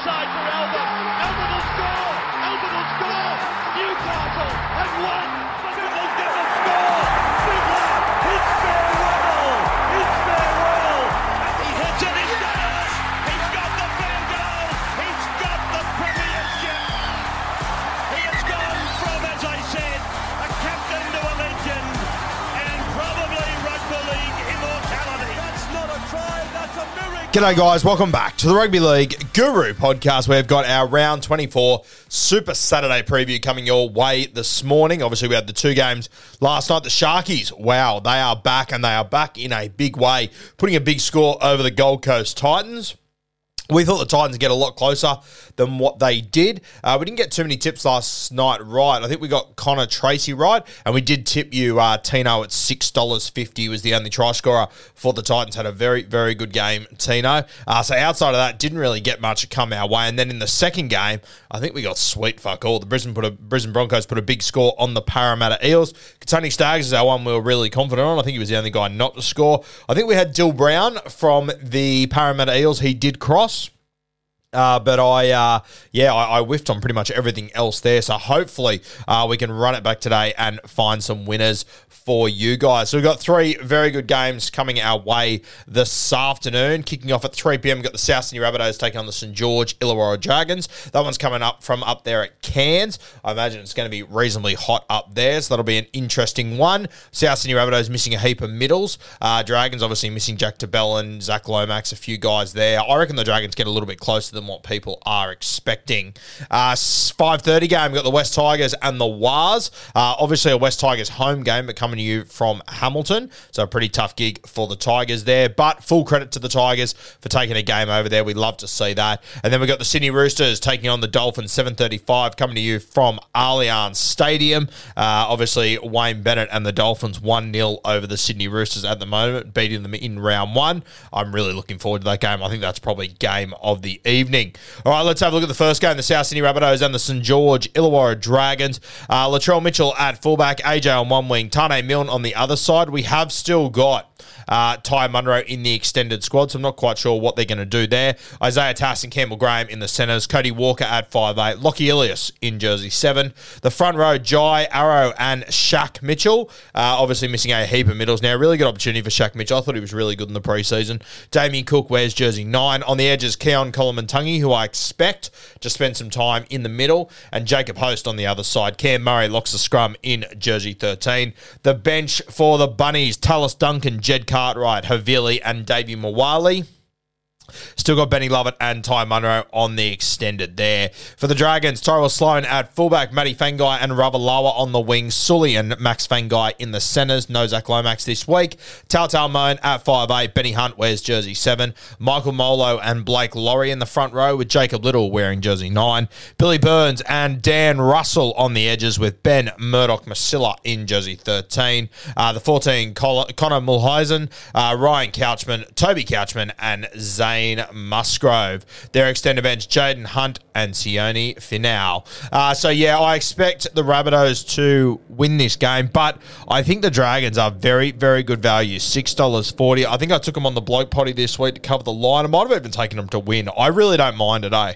Inside for Albert. G'day, guys. Welcome back to the Rugby League Guru podcast. We've got our round 24 Super Saturday preview coming your way this morning. Obviously, we had the two games last night. The Sharkies, wow, they are back and they are back in a big way, putting a big score over the Gold Coast Titans. We thought the Titans get a lot closer than what they did. Uh, we didn't get too many tips last night right. I think we got Connor Tracey right, and we did tip you uh, Tino at six dollars fifty was the only try scorer for the Titans. Had a very very good game, Tino. Uh, so outside of that, didn't really get much come our way. And then in the second game, I think we got sweet fuck all. The Brisbane put a Brisbane Broncos put a big score on the Parramatta Eels. Tony Staggs is our one we were really confident on. I think he was the only guy not to score. I think we had Dill Brown from the Parramatta Eels. He did cross. Uh, but I, uh, yeah, I, I whiffed on pretty much everything else there. So hopefully uh, we can run it back today and find some winners for you guys. So we've got three very good games coming our way this afternoon. Kicking off at 3 p.m., we've got the South Sydney Rabbitohs taking on the St. George Illawarra Dragons. That one's coming up from up there at Cairns. I imagine it's going to be reasonably hot up there, so that'll be an interesting one. South Sydney Rabbitohs missing a heap of middles. Uh, Dragons obviously missing Jack de Belin, Zach Lomax, a few guys there. I reckon the Dragons get a little bit closer than what people are expecting. Uh, 5.30 game, we've got the West Tigers and the Wars. Uh, obviously a West Tigers home game, but coming to you from Hamilton. So a pretty tough gig for the Tigers there. But full credit to the Tigers for taking a game over there. We'd love to see that. And then we've got the Sydney Roosters taking on the Dolphins, 7.35, coming to you from Allianz Stadium. Uh, obviously, Wayne Bennett and the Dolphins 1-0 over the Sydney Roosters at the moment, beating them in round one. I'm really looking forward to that game. I think that's probably game of the evening. All right, let's have a look at the first game, the South Sydney Rabbitohs and the St. George Illawarra Dragons. Uh, Latrell Mitchell at fullback, AJ on one wing, Taane Milne on the other side. We have still got uh, Ty Munro in the extended squad, so I'm not quite sure what they're going to do there. Isaiah Tass and Campbell Graham in the centres. Cody Walker at 5'8. Lockie Ilias in jersey 7. The front row, Jai, Arrow, and Shaq Mitchell. Uh, obviously missing a heap of middles now. Really good opportunity for Shaq Mitchell. I thought he was really good in the preseason. Damien Cook wears jersey 9. On the edges, Keaon Koloamatangi, who I expect to spend some time in the middle, and Jacob Host on the other side. Cam Murray locks the scrum in jersey 13. The bench for the Bunnies, Tallis Duncan, Jed Cartwright, Havili, and Davvy Moale. Still got Benny Lovett and Ty Munro on the extended there. For the Dragons, Tyrell Sloan at fullback, Matty Feagai and Ravalawa on the wings, Sully and Max Feagai in the centres, no Zach Lomax this week. Tal Moan at 5'8, Benny Hunt wears jersey 7, Michael Molo and Blake Lawrie in the front row with Jacob Liddle wearing jersey 9, Billy Burns and Dan Russell on the edges with Ben Murdoch Masila in jersey 13. Uh, the 14, Col- Connor Muhleisen, uh, Ryan Couchman, Toby Couchman, and Zane Musgrove. Their extended bench, Jaden Hunt and Sione Finau. Uh, so, yeah, I expect the Rabbitohs to win this game, but I think the Dragons are very, very good value. $6.40. I think I took them on the bloke potty this week to cover the line. I might have even taken them to win. I really don't mind it, eh?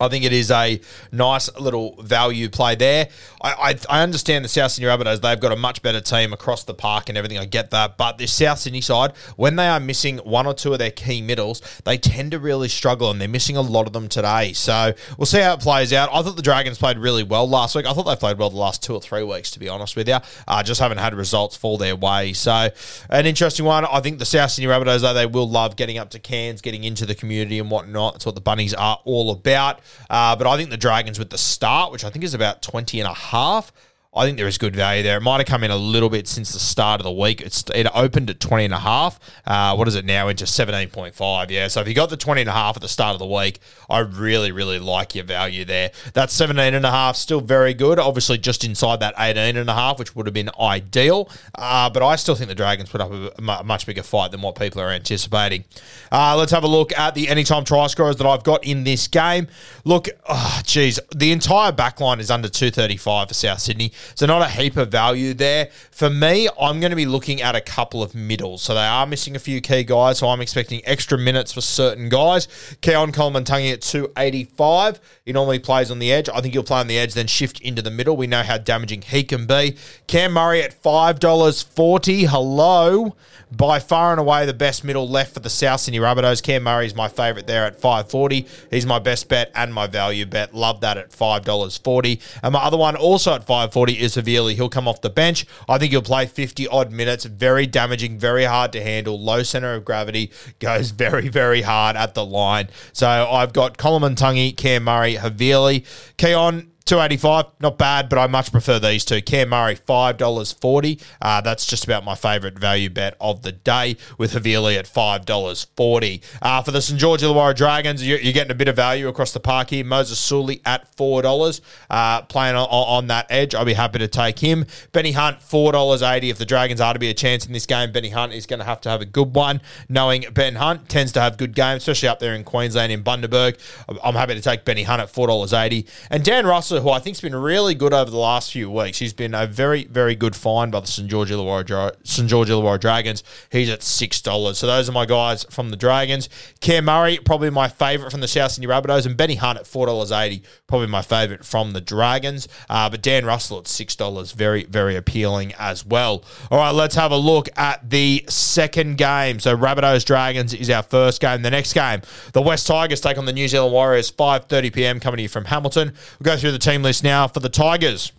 I think it is a nice little value play there. I, I, I understand the South Sydney Rabbitohs, they've got a much better team across the park and everything. I get that. But this South Sydney side, when they are missing one or two of their key middles, they tend to really struggle and they're missing a lot of them today. So we'll see how it plays out. I thought the Dragons played really well last week. I thought they played well the last two or three weeks, to be honest with you. Uh, just haven't had results fall their way. So an interesting one. I think the South Sydney Rabbitohs, though, they will love getting up to Cairns, getting into the community and whatnot. That's what the Bunnies are all about. Uh, but I think the Dragons with the start, which I think is about 20 and a half, I think there is good value there. It might have come in a little bit since the start of the week. It's it opened at 20 and a half. Uh, what is it now into 17.5? Yeah. So if you got the 20 and a half at the start of the week, I really, really like your value there. That 17 and a half still very good. Obviously just inside that 18 and a half, which would have been ideal. Uh, but I still think the Dragons put up a, much bigger fight than what people are anticipating. Uh, let's have a look at the anytime try scorers that I've got in this game. Look, oh, geez, the entire backline is under 235 for South Sydney. So not a heap of value there. For me, I'm going to be looking at a couple of middles. So they are missing a few key guys. So I'm expecting extra minutes for certain guys. Keaon Koloamatangi at 285. He normally plays on the edge. I think he'll play on the edge, then shift into the middle. We know how damaging he can be. Cam Murray at $5.40. Hello. By far and away the best middle left for the South Sydney Rabbitohs. Cam Murray is my favourite there at 540. He's my best bet and my value bet. Love that at $5.40. And my other one also at 540 is Havili. He'll come off the bench. I think he'll play 50 odd minutes. Very damaging, very hard to handle. Low centre of gravity. Goes very, very hard at the line. So I've got Koloamatangi, Cam Murray, Havili. Keaon, 285, not bad, but I much prefer these two. Cam Murray, $5.40. Uh, that's just about my favourite value bet of the day with Havili at $5.40. Uh, for the St. George Illawarra Dragons, you're, you're, getting a bit of value across the park here. Moses Suli at $4, uh, playing on, on, that edge. I'll be happy to take him. Benny Hunt, $4.80. If the Dragons are to be a chance in this game, Benny Hunt is going to have to have a good one, knowing Ben Hunt tends to have good games, especially up there in Queensland in Bundaberg. I'm happy to take Benny Hunt at $4.80. And Dan Russell, who I think's been really good over the last few weeks. He's been a very, very good find by the St George Illawarra, St George Illawarra Dragons. He's at six dollars. So those are my guys from the Dragons. Cam Murray, probably my favourite from the South Sydney Rabbitohs, and Benny Hunt at four dollars eighty, probably my favourite from the Dragons. Uh, but Dan Russell at six dollars, very, very appealing as well. All right, let's have a look at the second game. So Rabbitohs Dragons is our first game. The next game, the West Tigers take on the New Zealand Warriors, five thirty p.m. coming to you from Hamilton. We'll go through the team list now for the Tigers.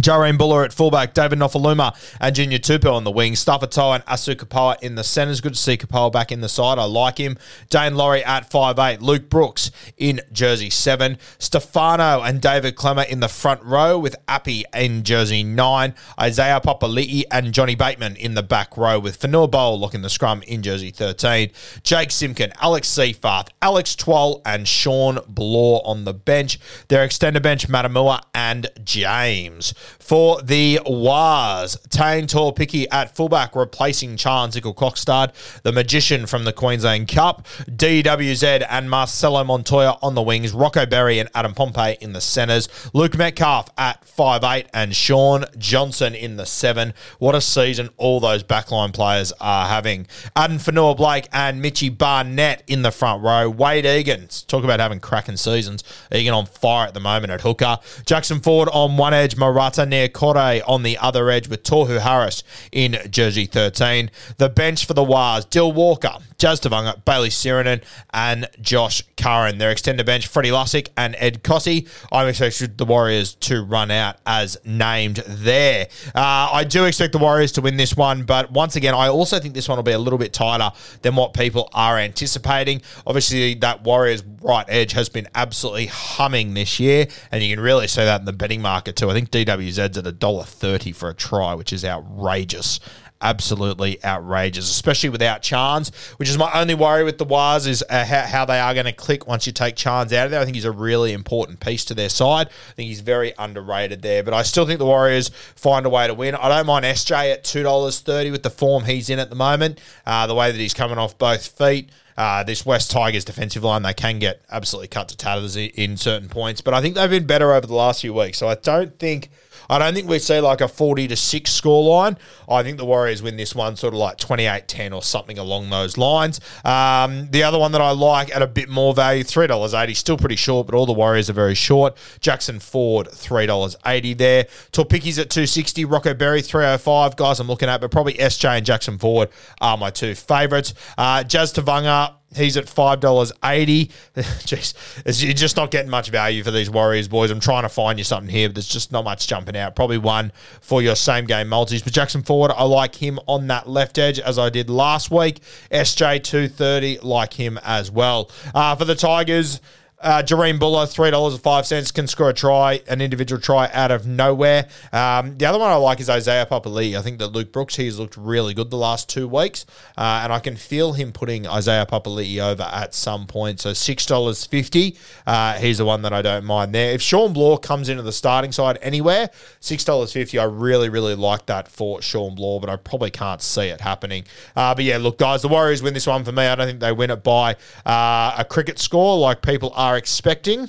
Jahream Bula at fullback, David Nofoaluma and Junior Tupou on the wing, Stafatoa and Asu Kepaoa in the centres. Good to see Kepaoa back in the side. I like him. Daine Laurie at five eight, Luke Brooks in jersey 7, Stefano and David Klemmer in the front row with Appy in jersey 9, Isaiah Papali'i and Johnny Bateman in the back row with Fonua Pole looking the scrum in jersey 13, Jake Simkin, Alex Seyfarth, Alex Twal and Shawn Blore on the bench. Their extended bench, Matamua and James. For the Waz, Taine Tuaupiki at fullback, replacing Charnze Nicoll-Klokstad, the magician from the Queensland Cup, DWZ and Marcelo Montoya on the wings, Rocco Berry and Adam Pompey in the centres, Luke Metcalf at five eight, and Shaun Johnson in the 7. What a season all those backline players are having. Addin Fonua-Blake and Mitchy Barnett in the front row, Wade Egan, talk about having cracking seasons, Egan on fire at the moment at hooker, Jackson Ford on one edge, Marata Niukore on the other edge with Tohu Harris in jersey 13. The bench for the Wars, Dill Walker, Jazz Tevaga, Bailey Sironen, and Josh Curran. Their extended bench, Freddie Lussick and Ed Kosi. I'm expecting the Warriors to run out as named there. Uh, I do expect the Warriors to win this one, but once again, I also think this one will be a little bit tighter than what people are anticipating. Obviously, that Warriors right edge has been absolutely humming this year, and you can really see that in the betting market too. I think DWZ's at a dollar thirty for a try, which is outrageous absolutely outrageous, especially without Chance, which is my only worry with the Waz is uh, how, how, they are going to click once you take Chance out of there. I think he's a really important piece to their side. I think he's very underrated there, but I still think the Warriors find a way to win. I don't mind SJ at $2.30 with the form he's in at the moment, uh, the way that he's coming off both feet. Uh, this West Tigers defensive line, they can get absolutely cut to tatters in certain points, but I think they've been better over the last few weeks. So I don't think I don't think we see like a 40 to 6 score line. I think the Warriors win this one sort of like 28 10 or something along those lines. Um, the other one that I like at a bit more value, $3.80, still pretty short, but all the Warriors are very short. Jackson Ford, $3.80 there. Tuaupiki's at 260 Rocco Berry, 305 Guys, I'm looking at, but probably SJ and Jackson Ford are my two favourites. Uh, Jazz Tevaga, He's at five dollars eighty. Jeez, you're just not getting much value for these Warriors boys. I'm trying to find you something here, but there's just not much jumping out. Probably one for your same game multis. But Jackson Ford, I like him on that left edge as I did last week. SJ two thirty, like him as well. Uh, for the Tigers. Uh, Jahream Bula, three dollars and five cents, can score a try, an individual try out of nowhere. Um, the other one I like is Isaiah Papali. I think that Luke Brooks he's looked really good the last two weeks, uh, and I can feel him putting Isaiah Papali over at some point. So six dollars fifty. Uh, he's the one that I don't mind there. If Shawn Blore comes into the starting side anywhere, six dollars fifty. I really really like that for Shawn Blore, but I probably can't see it happening. Uh, but yeah, look, guys, the Warriors win this one for me. I don't think they win it by uh, a cricket score like people are expecting.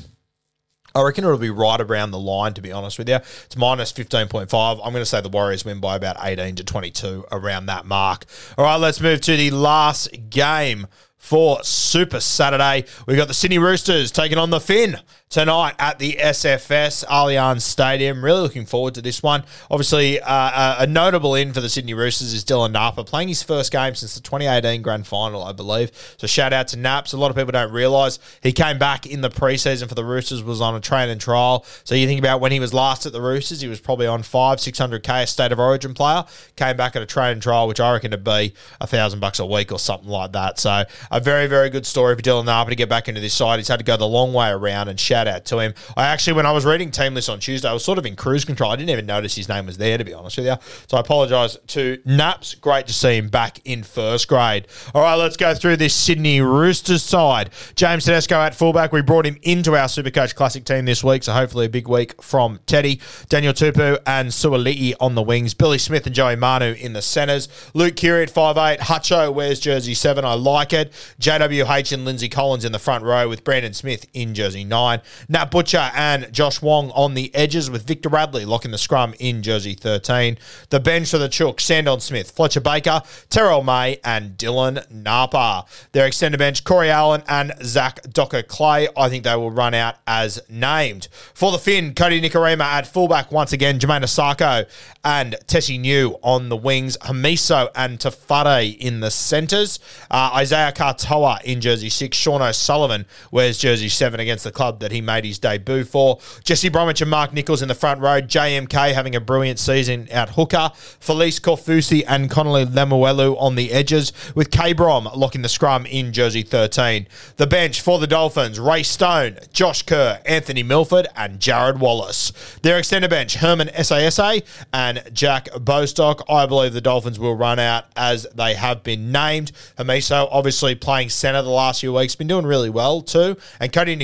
I reckon it'll be right around the line, to be honest with you. It's minus 15.5. I'm going to say the Warriors win by about 18 to 22, around that mark. All right, let's move to the last game for Super Saturday. We've got the Sydney Roosters taking on the Finn tonight at the SFS Allianz Stadium. Really looking forward to this one. Obviously, uh, a notable in for the Sydney Roosters is Dylan Napa playing his first game since the 2018 Grand Final, I believe. So shout out to Naps. A lot of people don't realise he came back in the preseason for the Roosters, was on a train and trial. So you think about when he was last at the Roosters, he was probably on five, 600k a state of origin player. Came back at a train and trial, which I reckon to be a thousand bucks a week or something like that. So a very, very good story for Dylan Napa to get back into this side. He's had to go the long way around and shout out to him. I actually, when I was reading team list on Tuesday, I was sort of in cruise control. I didn't even notice his name was there, to be honest with you. So I apologise to Naps. Great to see him back in first grade. All right, let's go through this Sydney Roosters side. James Tedesco at fullback. We brought him into our Supercoach Classic team this week, so hopefully a big week from Teddy. Daniel Tupou and Suali'i on the wings. Billy Smith and Joey Manu in the centres. Luke Keary at 5'8". Hutcho wears jersey 7. I like it. JWH and Lindsay Collins in the front row with Brandon Smith in jersey 9. Nat Butcher and Josh Wong on the edges with Victor Radley locking the scrum in jersey 13. The bench for the Chook, Sandon Smith, Fletcher Baker, Terrell May, and Dylan Napa. Their extended bench, Corey Allen and Zach Dockar Clay. I think they will run out as named. For the Finn, Kodi Nikorima at fullback once again, Jamayne Isaako and Tesi Niu on the wings, Hamiso and Tafade in the centres, uh, Isaiah Katoa in jersey 6, Sean O'Sullivan wears jersey 7 against the club that he made his debut for. Jesse Bromwich and Mark Nichols in the front row. JMK having a brilliant season at hooker. Felise Kaufusi and Connelly Lemuelu on the edges, with K Brom locking the scrum in jersey 13. The bench for the Dolphins Ray Stone, Josh Kerr, Anthony Milford, and Jarrod Wallace. Their extended bench Herman SASA and Jack Bostock. I believe the Dolphins will run out as they have been named. Hamiso obviously playing centre the last few weeks, been doing really well too. And Kodi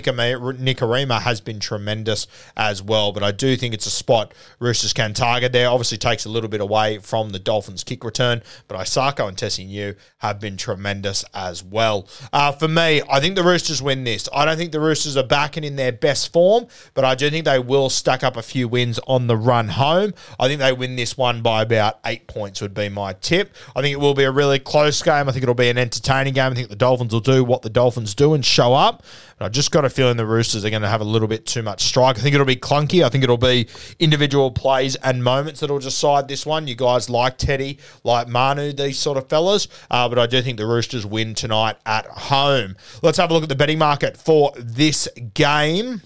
Nikorima has been tremendous as well. But I do think it's a spot Roosters can target there. Obviously takes a little bit away from the Dolphins' kick return, but Isaako and Tesi Niu have been tremendous as well. Uh, for me, I think the Roosters win this. I don't think the Roosters are back and in their best form, but I do think they will stack up a few wins on the run home. I think they win this one by about eight points, would be my tip. I think it will be a really close game. I think it'll be an entertaining game. I think the Dolphins will do what the Dolphins do and show up. I just got a feeling the Roosters are going to have a little bit too much strike. I think it'll be clunky. I think it'll be individual plays and moments that'll decide this one. You guys like Teddy, like Manu, these sort of fellas. Uh, but I do think the Roosters win tonight at home. Let's have a look at the betting market for this game.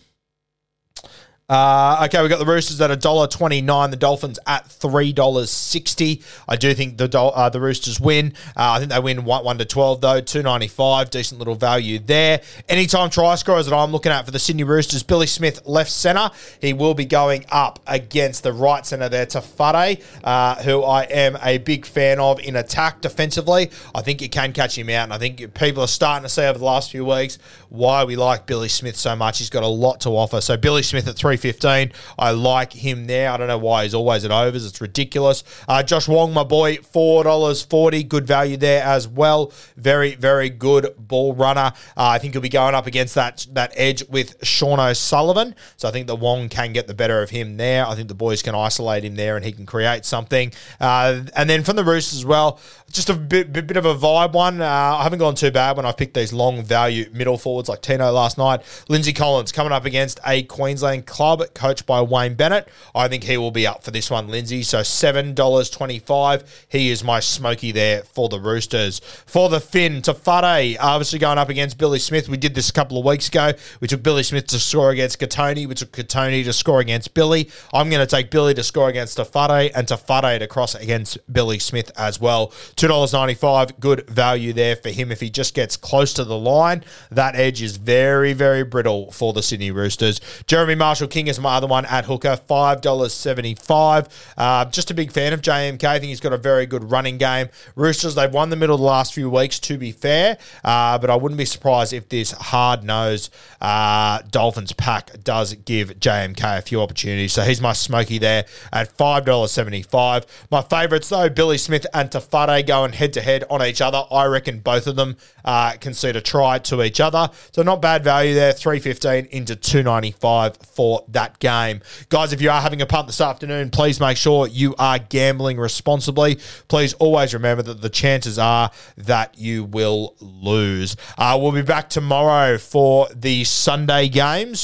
Uh, okay, we've got the Roosters at $1.29, the Dolphins at $3.60. I do think the Dol- uh, the Roosters win. Uh, I think they win 1, 1 to 12, though, 295. Decent little value there. Anytime try scorers that I'm looking at for the Sydney Roosters, Billy Smith, left centre. He will be going up against the right centre there, Tafade, uh, who I am a big fan of in attack defensively. I think you can catch him out, and I think people are starting to see over the last few weeks why we like Billy Smith so much. He's got a lot to offer. So Billy Smith at 3 315. I like him there. I don't know why he's always at overs. It's ridiculous. Uh, Josh Wong, my boy, $4.40. Good value there as well. Very, very good ball runner. Uh, I think he'll be going up against that, that edge with Sean O'Sullivan. So I think the Wong can get the better of him there. I think the boys can isolate him there and he can create something. Uh, and then from the Roosters as well, just a bit, bit, bit of a vibe one. Uh, I haven't gone too bad when I've picked these long value middle forwards like Tino last night. Lindsay Collins coming up against a Queensland club coached by Wayne Bennett. I think he will be up for this one, Lindsay. So $7.25. He is my smoky there for the Roosters. For the Finn, Tafade, obviously going up against Billy Smith. We did this a couple of weeks ago. We took Billy Smith to score against Kotoni. We took Kotoni to score against Billy. I'm going to take Billy to score against Tafade and Tafade to cross against Billy Smith as well. $2.95, good value there for him if he just gets close to the line. That edge is very, very brittle for the Sydney Roosters. Jeremy Marshall King is my other one at hooker, $5.75. Uh, just a big fan of JMK. I think he's got a very good running game. Roosters, they've won the middle the last few weeks, to be fair, uh, but I wouldn't be surprised if this hard nosed uh, Dolphins pack does give JMK a few opportunities. So he's my smoky there at $5.75. My favourites, though, Billy Smith and Tafade going head to head on each other. I reckon both of them uh, concede a try to each other. So not bad value there, 315 into 295 for that game. Guys, if you are having a punt this afternoon, please make sure you are gambling responsibly. Please always remember that the chances are that you will lose. Uh, we'll be back tomorrow for the Sunday games.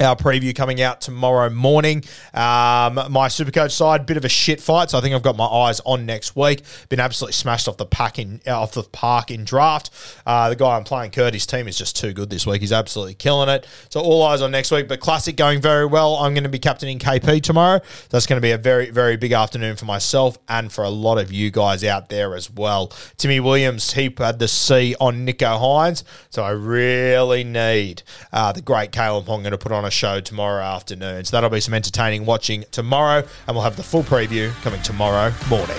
Our preview coming out tomorrow morning. Um, my Supercoach side, bit of a shit fight, so I think I've got my eyes on next week. Been absolutely smashed off the pack in off the park in draft. Uh, the guy I'm playing, Curtis' team is just too good this week. He's absolutely killing it. So all eyes on next week. But classic going very well. I'm going to be captaining KP tomorrow. That's going to be a very very big afternoon for myself and for a lot of you guys out there as well. Timmy Williams, he had the C on Nicho Hynes, so I really need uh, the great Kalyn Ponga to put on a show tomorrow afternoon. So that'll be some entertaining watching tomorrow, and we'll have the full preview coming tomorrow morning.